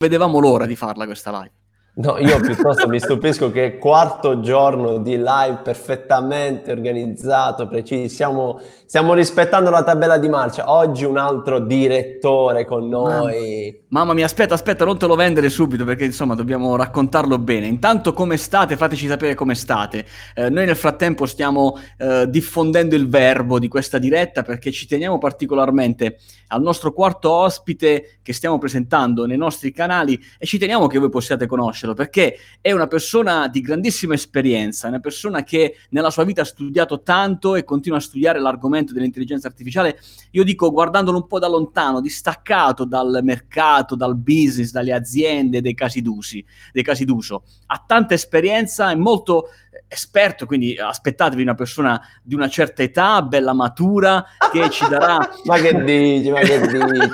vedevamo l'ora di farla questa live. No, io piuttosto mi stupisco che quarto giorno di live perfettamente organizzato, preciso, stiamo, stiamo, rispettando la tabella di marcia. Oggi un altro direttore con noi. Mamma, mamma mia, aspetta, aspetta, non te lo vendere subito perché insomma dobbiamo raccontarlo bene. Intanto come state? Fateci sapere come state. Eh, noi nel frattempo stiamo eh, diffondendo il verbo di questa diretta perché ci teniamo particolarmente al nostro quarto ospite che stiamo presentando nei nostri canali e ci teniamo che voi possiate conoscerlo perché è una persona di grandissima esperienza, una persona che nella sua vita ha studiato tanto e continua a studiare l'argomento dell'intelligenza artificiale. Io dico guardandolo un po' da lontano, distaccato dal mercato, dal business, dalle aziende, dei casi d'usi, dei casi d'uso. Ha tanta esperienza, è molto esperto, quindi aspettatevi una persona di una certa età, bella matura, che ci darà... ma che dici, ma che dici?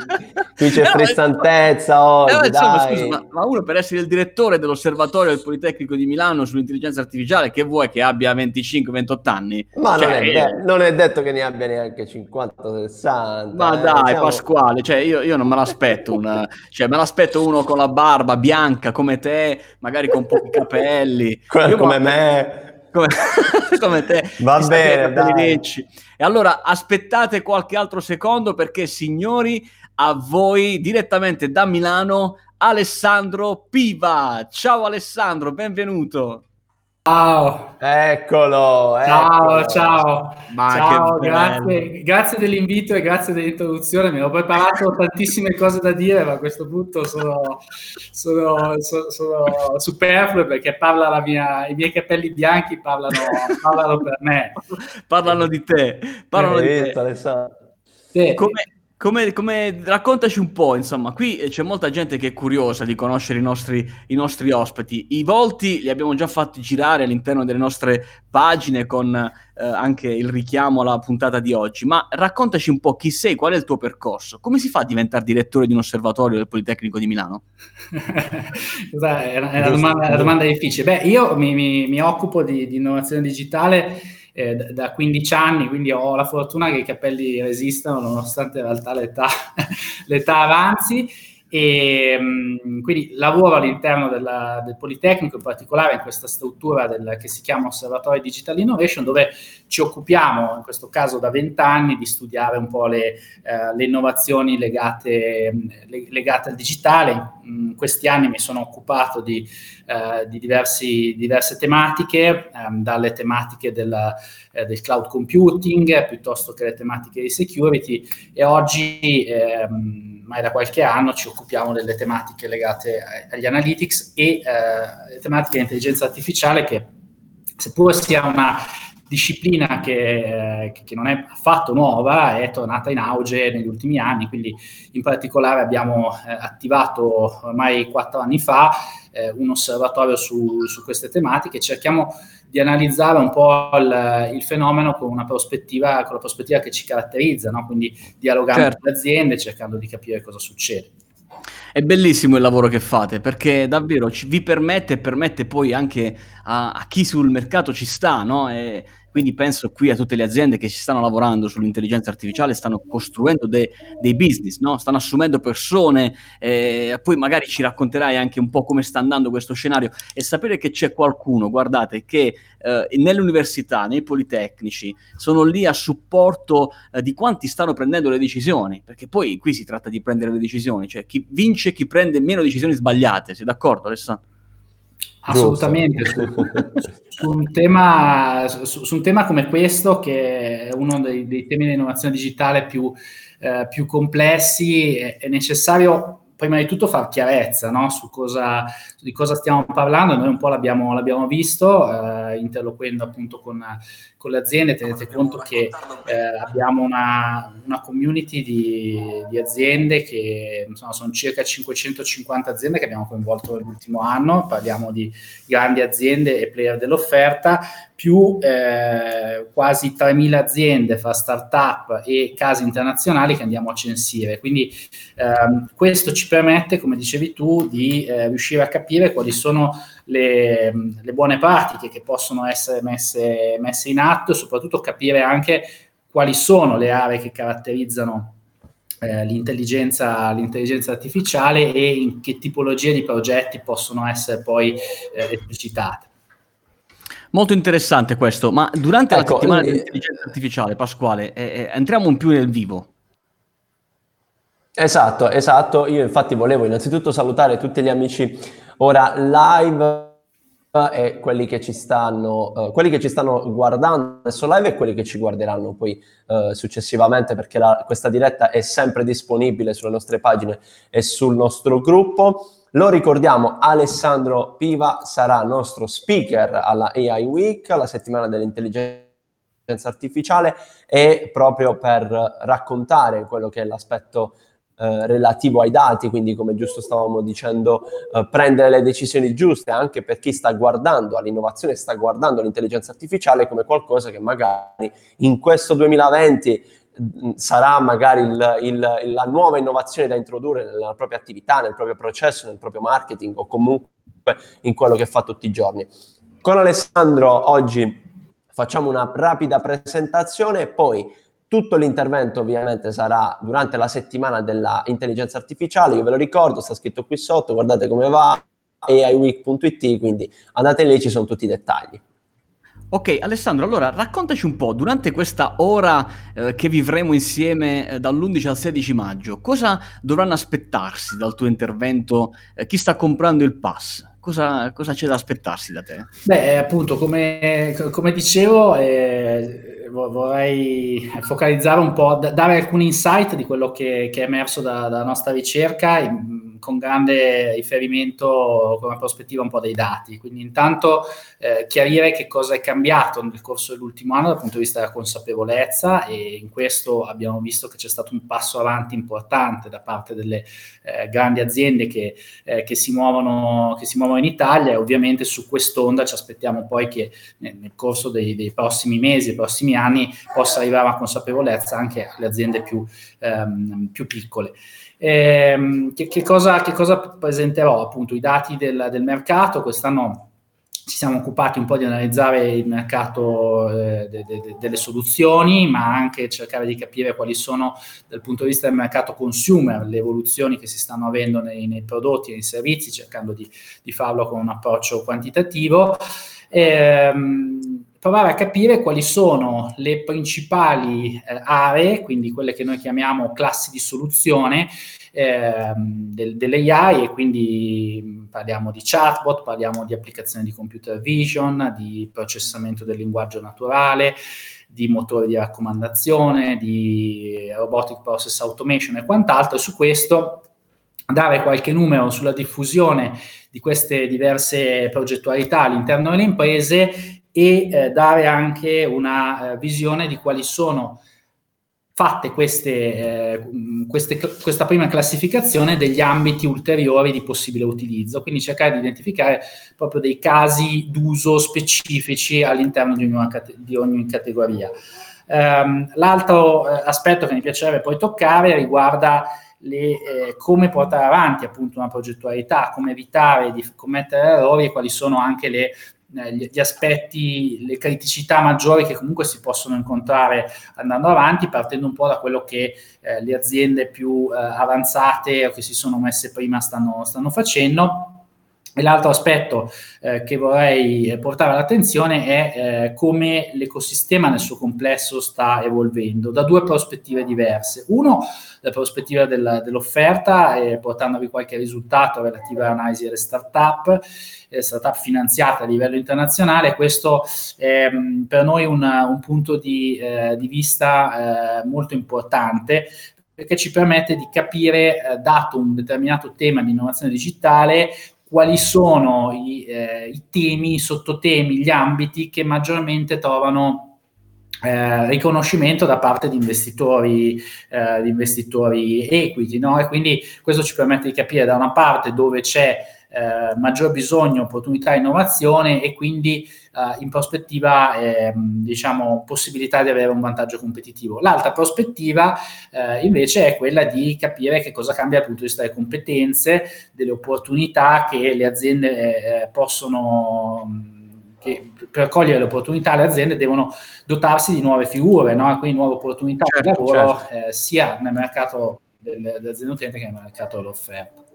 Qui c'è frizzantezza oggi, eh, insomma, scusa, ma, ma, uno per essere il direttore dell'osservatorio del Politecnico di Milano sull'intelligenza artificiale, che vuoi che abbia 25-28 anni? Ma cioè, non, è de- eh, non, è detto che ne abbia neanche 50-60. Ma eh, dai, diciamo... Pasquale, cioè io, io, non me l'aspetto, una, cioè me l'aspetto uno con la barba bianca come te, magari con pochi capelli. come me come, come te. Va bene. E allora aspettate qualche altro secondo perché, signori, a voi direttamente da Milano, Alessandro Piva. Ciao Alessandro, benvenuto. Ciao. Eccolo, eccolo. Ciao, ciao. Ciao, grazie, grazie, dell'invito e grazie dell'introduzione. Mi ho preparato tantissime cose da dire, ma a questo punto sono, sono, sono, sono superflue perché parla mia, i miei capelli bianchi parlano, parlano per me. parlano di te. Parlano di te. Come, come, come, raccontaci un po', insomma, qui c'è molta gente che è curiosa di conoscere i nostri, i nostri, ospiti. I volti li abbiamo già fatti girare all'interno delle nostre pagine con eh, anche il richiamo alla puntata di oggi, ma raccontaci un po' chi sei, qual è il tuo percorso, come si fa a diventare direttore di un osservatorio del Politecnico di Milano? è, una, è una, domanda, una, domanda, difficile. Beh, io mi, mi, mi occupo di, di innovazione digitale eh, da 15 anni, quindi ho la fortuna che i capelli resistano nonostante in realtà l'età, l'età avanzi e mh, quindi lavoro all'interno della, del Politecnico, in particolare in questa struttura del, che si chiama Osservatorio Digital Innovation, dove ci occupiamo, in questo caso da vent'anni, di studiare un po' le, eh, le innovazioni legate, le, legate, al digitale. In questi anni mi sono occupato di, eh, di diversi, diverse tematiche, ehm, dalle tematiche della, eh, del cloud computing piuttosto che le tematiche di security e oggi ehm, ormai da qualche anno ci occupiamo delle tematiche legate agli analytics e eh, tematiche di intelligenza artificiale che seppur sia una disciplina che, eh, che, non è affatto nuova, è tornata in auge negli ultimi anni, quindi in particolare abbiamo eh, attivato ormai quattro anni fa eh, un osservatorio su, su, queste tematiche, cerchiamo di analizzare un po' il, il, fenomeno con una prospettiva, con la prospettiva che ci caratterizza, no? quindi dialogando certo. con le aziende, cercando di capire cosa succede. È bellissimo il lavoro che fate perché davvero ci, vi permette e permette poi anche a, a, chi sul mercato ci sta, no? E, quindi penso qui a tutte le aziende che ci stanno lavorando sull'intelligenza artificiale, stanno costruendo de- dei business, no? stanno assumendo persone, eh, poi magari ci racconterai anche un po' come sta andando questo scenario e sapere che c'è qualcuno, guardate, che eh, nelle università, nei politecnici, sono lì a supporto eh, di quanti stanno prendendo le decisioni, perché poi qui si tratta di prendere le decisioni, cioè chi vince chi prende meno decisioni sbagliate, sei d'accordo Alessandro? Assolutamente, su, su, un tema, su, su, un tema, come questo, che è uno dei, dei temi dell'innovazione digitale più, eh, più complessi, è, è, necessario prima di tutto far chiarezza no? su cosa, di cosa stiamo parlando. Noi un po' l'abbiamo, l'abbiamo visto, eh, interloquendo appunto con, con le aziende, tenete conto che eh, abbiamo una, una community di, di, aziende che insomma, sono circa 550 aziende che abbiamo coinvolto nell'ultimo anno, parliamo di grandi aziende e player dell'offerta, più eh, quasi 3.000 aziende fra start-up e case internazionali che andiamo a censire. Quindi ehm, questo ci permette, come dicevi tu, di eh, riuscire a capire quali sono le, le buone pratiche che possono essere messe, messe, in atto e soprattutto capire anche quali sono le aree che caratterizzano eh, l'intelligenza, l'intelligenza, artificiale e in che tipologie di progetti possono essere poi eh, esplicitate. Molto interessante questo, ma durante ecco, la settimana eh, dell'intelligenza artificiale, Pasquale, eh, eh, entriamo un più nel vivo. Esatto, esatto. Io infatti volevo innanzitutto salutare tutti gli amici ora live e quelli che ci stanno, uh, quelli che ci stanno guardando adesso live e quelli che ci guarderanno poi uh, successivamente perché la, questa diretta è sempre disponibile sulle nostre pagine e sul nostro gruppo. Lo ricordiamo, Alessandro Piva sarà nostro speaker alla AI Week, la settimana dell'intelligenza artificiale, e proprio per raccontare quello che è l'aspetto eh, relativo ai dati, quindi come giusto stavamo dicendo, eh, prendere le decisioni giuste anche per chi sta guardando all'innovazione, sta guardando l'intelligenza artificiale come qualcosa che magari in questo 2020 mm, sarà magari il, il, la nuova innovazione da introdurre nella propria attività, nel proprio processo, nel proprio marketing o comunque in quello che fa tutti i giorni. Con Alessandro oggi facciamo una rapida presentazione e poi tutto l'intervento ovviamente sarà durante la settimana dell'intelligenza artificiale, io ve lo ricordo, sta scritto qui sotto, guardate come va, aiweek.it, quindi andate lì, ci sono tutti i dettagli. Ok, Alessandro, allora raccontaci un po', durante questa ora eh, che vivremo insieme eh, dall'11 al 16 maggio, cosa dovranno aspettarsi dal tuo intervento eh, chi sta comprando il pass? Cosa, cosa, c'è da aspettarsi da te? Beh, appunto, come, come dicevo, eh, vorrei focalizzare un po', dare alcuni insight di quello che, che è emerso da, dalla nostra ricerca in, con grande riferimento come prospettiva un po' dei dati. Quindi intanto eh, chiarire che cosa è cambiato nel corso dell'ultimo anno dal punto di vista della consapevolezza e in questo abbiamo visto che c'è stato un passo avanti importante da parte delle eh, grandi aziende che, eh, che, si muovono, che si muovono in Italia e ovviamente su quest'onda ci aspettiamo poi che nel, nel corso dei, dei prossimi mesi, dei prossimi anni, possa arrivare a consapevolezza anche alle aziende più, ehm, più piccole. Eh, che, che, cosa, che, cosa, presenterò? Appunto i dati del, del, mercato, quest'anno ci siamo occupati un po' di analizzare il mercato eh, de, de, de, delle soluzioni, ma anche cercare di capire quali sono dal punto di vista del mercato consumer le evoluzioni che si stanno avendo nei, nei prodotti e nei servizi, cercando di, di, farlo con un approccio quantitativo. Eh, provare a capire quali sono le principali eh, aree, quindi quelle che noi chiamiamo classi di soluzione eh, del, dell'AI e quindi parliamo di chatbot, parliamo di applicazioni di computer vision, di processamento del linguaggio naturale, di motori di raccomandazione, di robotic process automation e quant'altro. Su questo dare qualche numero sulla diffusione di queste diverse progettualità all'interno delle imprese e eh, dare anche una eh, visione di quali sono fatte queste, eh, queste, questa prima classificazione degli ambiti ulteriori di possibile utilizzo, quindi cercare di identificare proprio dei casi d'uso specifici all'interno di, una, di ogni categoria. Um, l'altro eh, aspetto che mi piacerebbe poi toccare riguarda le, eh, come portare avanti appunto una progettualità, come evitare di commettere errori e quali sono anche le gli, gli, aspetti, le criticità maggiori che comunque si possono incontrare andando avanti, partendo un po' da quello che eh, le aziende più eh, avanzate o che si sono messe prima stanno, stanno facendo. E l'altro aspetto eh, che vorrei portare all'attenzione è eh, come l'ecosistema nel suo complesso sta evolvendo da due prospettive diverse. Uno, la prospettiva del, dell'offerta, eh, portandovi qualche risultato relativo all'analisi delle start-up, eh, start-up finanziate a livello internazionale. Questo è ehm, per noi un, un punto di, eh, di vista eh, molto importante perché ci permette di capire, eh, dato un determinato tema di innovazione digitale, quali sono i, eh, i temi, i sottotemi, gli ambiti che maggiormente trovano eh, riconoscimento da parte di investitori, eh, di investitori equity. No? E quindi questo ci permette di capire da una parte dove c'è eh, maggior bisogno, opportunità innovazione e quindi eh, in prospettiva eh, diciamo possibilità di avere un vantaggio competitivo. L'altra prospettiva eh, invece è quella di capire che cosa cambia dal punto di vista delle competenze, delle opportunità che le aziende eh, possono che per cogliere le opportunità le aziende devono dotarsi di nuove figure, no? quindi nuove opportunità certo, di lavoro certo. eh, sia nel mercato dell'azienda utente che nel mercato dell'offerta.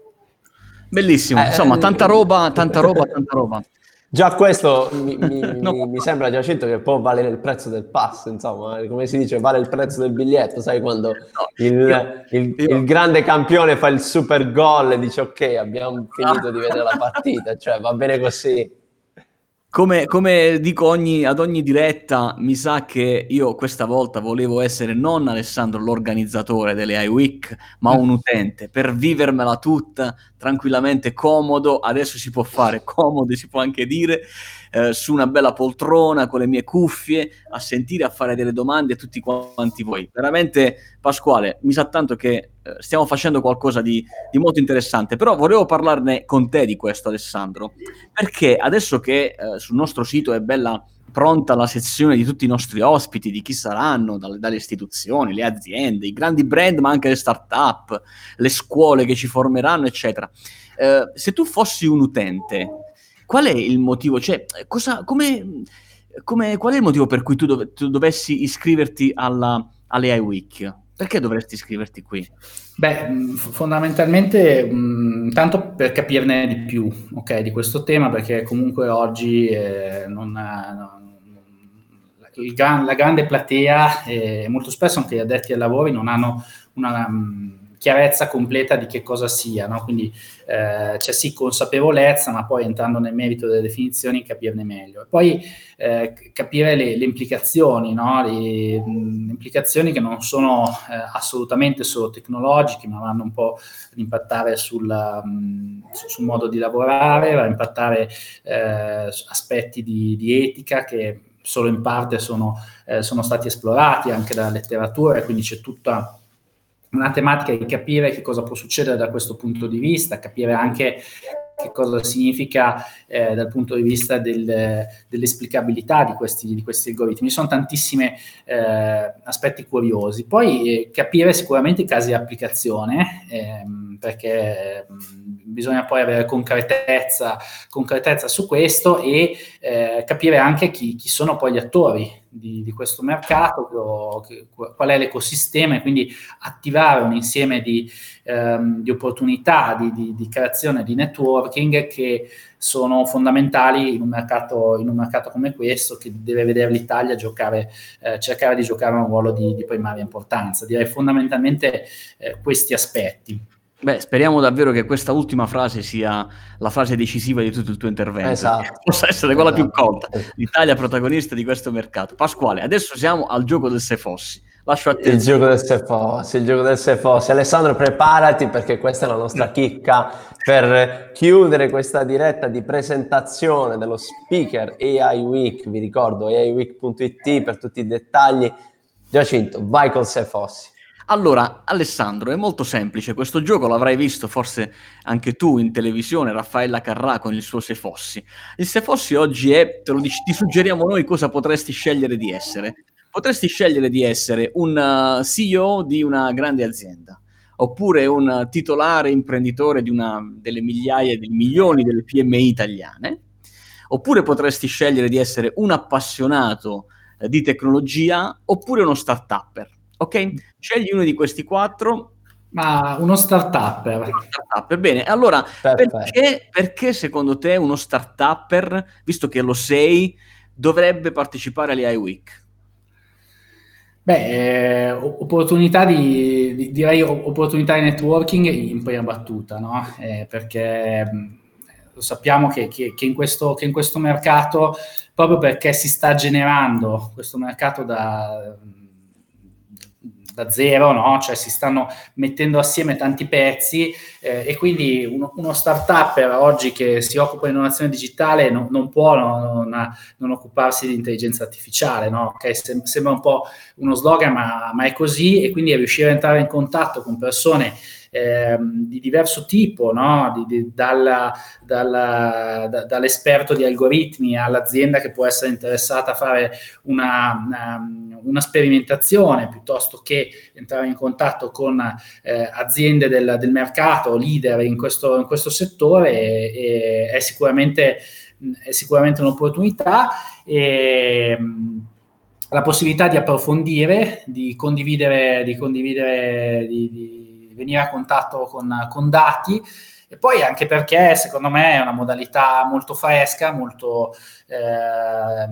Bellissimo, insomma, tanta roba, tanta roba, tanta roba. Già questo mi, mi, no. mi, sembra Giacinto che può valere il prezzo del pass, insomma, come si dice, vale il prezzo del biglietto, sai quando no, il, io, il, io. il, grande campione fa il super gol e dice ok, abbiamo finito di vedere la partita, cioè va bene così. Come, come dico ogni, ad ogni diretta, mi sa che io questa volta volevo essere non Alessandro l'organizzatore delle iWeek, ma un utente, per vivermela tutta tranquillamente, comodo, adesso si può fare comodo, si può anche dire, eh, su una bella poltrona con le mie cuffie, a sentire, a fare delle domande a tutti quanti voi. Veramente, Pasquale, mi sa tanto che eh, stiamo facendo qualcosa di, di, molto interessante, però volevo parlarne con te di questo, Alessandro, perché adesso che eh, sul nostro sito è bella pronta la sezione di tutti i nostri ospiti, di chi saranno, dalle, dalle, istituzioni, le aziende, i grandi brand, ma anche le start-up, le scuole che ci formeranno, eccetera. Eh, se tu fossi un utente, qual è il motivo? Cioè, cosa, come, come, qual è il motivo per cui tu, dov- tu dovessi iscriverti alla, alle iWeek? Perché dovresti iscriverti qui? Beh, fondamentalmente, mh, tanto per capirne di più, ok, di questo tema, perché comunque oggi eh, non, non, gran, la grande platea eh, molto spesso anche gli addetti ai lavori non hanno una... Mh, chiarezza completa di che cosa sia, no? quindi eh, c'è sì consapevolezza, ma poi entrando nel merito delle definizioni capirne meglio. E poi eh, capire le, le implicazioni, no? le, mh, implicazioni che non sono eh, assolutamente solo tecnologiche, ma vanno un po' ad impattare sul, mh, sul modo di lavorare, a impattare eh, aspetti di, di etica che solo in parte sono, eh, sono stati esplorati anche dalla letteratura quindi c'è tutta una tematica di capire che cosa può succedere da questo punto di vista, capire anche che cosa significa eh, dal punto di vista del, dell'esplicabilità di questi, di questi, algoritmi. Ci sono tantissimi eh, aspetti curiosi. Poi eh, capire sicuramente i casi di applicazione, ehm, perché mh, mm, bisogna poi avere concretezza, concretezza su questo e eh, capire anche chi, chi sono poi gli attori di, di questo mercato, che, qual è l'ecosistema e quindi attivare un insieme di, ehm, di opportunità di, di, di, creazione di networking che sono fondamentali in un mercato, in un mercato come questo che deve vedere l'Italia giocare, eh, cercare di giocare un ruolo di, primaria importanza. Direi fondamentalmente eh, questi aspetti. Beh, speriamo davvero che questa ultima frase sia la frase decisiva di tutto il tuo intervento. Esatto. Possa essere quella esatto. più colta. L'Italia protagonista di questo mercato. Pasquale, adesso siamo al gioco del se fossi. Lascio a te. Il gioco del se fossi, il gioco del se fossi. Alessandro, preparati perché questa è la nostra chicca per chiudere questa diretta di presentazione dello speaker AI Week. Vi ricordo aiweek.it per tutti i dettagli. Giacinto, vai col se fossi. Allora, Alessandro, è molto semplice. Questo gioco l'avrai visto forse anche tu in televisione, Raffaella Carrà con il suo Se Fossi. Il Se Fossi oggi è, te lo dici, ti suggeriamo noi cosa potresti scegliere di essere. Potresti scegliere di essere un uh, CEO di una grande azienda, oppure un titolare imprenditore di una delle migliaia di milioni delle PMI italiane, oppure potresti scegliere di essere un appassionato eh, di tecnologia, oppure uno start-upper Ok? Scegli uno di questi quattro. Ma uno startup. Uno bene. Allora, perché, perché, secondo te uno startup, visto che lo sei, dovrebbe partecipare alle iWeek? Beh, eh, opportunità di, di, direi opportunità di networking in prima battuta, no? Eh, perché lo sappiamo che, che, che, in questo, che in questo mercato, proprio perché si sta generando questo mercato da da zero, no? cioè si stanno mettendo assieme tanti pezzi eh, e quindi uno, uno start-up oggi che si occupa di innovazione digitale no, non può no, non, non, occuparsi di intelligenza artificiale, no? okay? Sem- sembra un po' uno slogan ma, ma, è così e quindi riuscire a entrare in contatto con persone eh, di diverso tipo, no? di, di, dalla, dalla, da, dall'esperto di algoritmi all'azienda che può essere interessata a fare una, una, una sperimentazione piuttosto che entrare in contatto con eh, aziende del, del, mercato, leader in questo, in questo settore, e, e è, sicuramente, è sicuramente un'opportunità. E, la possibilità di approfondire, di condividere, di condividere di, di venire a contatto con, con dati e poi anche perché secondo me è una modalità molto fresca, molto eh,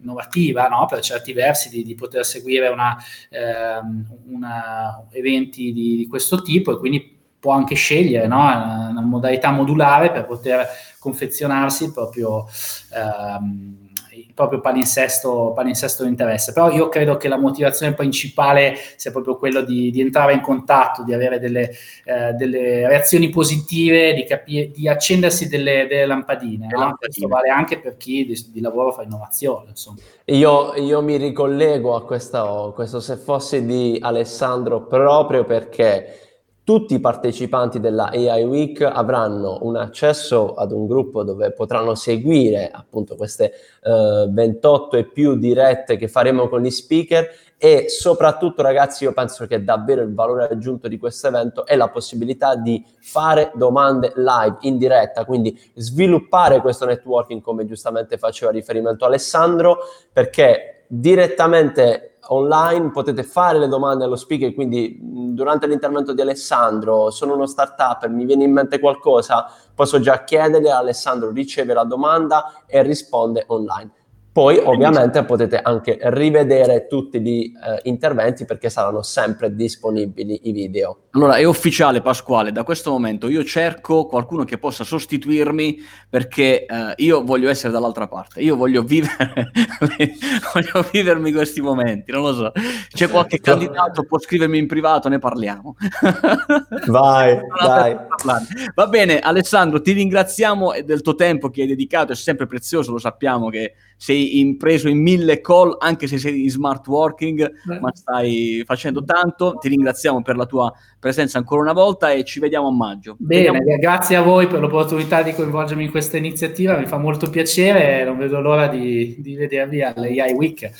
innovativa no? per certi versi di, di poter seguire una, eh, una eventi di, di, questo tipo e quindi può anche scegliere no? una, una, modalità modulare per poter confezionarsi il proprio, ehm, il proprio palinsesto, palinsesto di interesse. Però io credo che la motivazione principale sia proprio quello di, di entrare in contatto, di avere delle, eh, delle reazioni positive, di, capire, di accendersi delle, delle lampadine. No? lampadine. Questo vale anche per chi di, di lavoro fa innovazione. Io, io, mi ricollego a questo, questo se fossi di Alessandro proprio perché tutti i partecipanti della AI Week avranno un accesso ad un gruppo dove potranno seguire appunto queste eh, 28 e più dirette che faremo con gli speaker e soprattutto ragazzi io penso che davvero il valore aggiunto di questo evento è la possibilità di fare domande live in diretta, quindi sviluppare questo networking come giustamente faceva riferimento Alessandro perché direttamente online potete fare le domande allo speaker, quindi durante l'intervento di Alessandro sono uno startup, mi viene in mente qualcosa, posso già chiederle, Alessandro riceve la domanda e risponde online. Poi ovviamente potete anche rivedere tutti gli eh, interventi perché saranno sempre disponibili i video. Allora è ufficiale Pasquale, da questo momento io cerco qualcuno che possa sostituirmi perché eh, io voglio essere dall'altra parte, io voglio vivere voglio vivermi questi momenti, non lo so. C'è qualche candidato, può scrivermi in privato, ne parliamo. Vai, vai. Va bene Alessandro, ti ringraziamo del tuo tempo che hai dedicato, è sempre prezioso, lo sappiamo che sei impreso in mille call, anche se sei in smart working, Beh. ma stai facendo tanto. Ti ringraziamo per la tua presenza ancora una volta e ci vediamo a maggio. Bene, vediamo... grazie a voi per l'opportunità di coinvolgermi in questa iniziativa, mi fa molto piacere e non vedo l'ora di, di vedervi all'AI Week.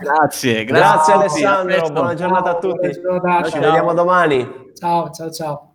grazie, grazie, grazie Alessandro, buona giornata a tutti. Ci vediamo domani. Ciao, ciao, ciao.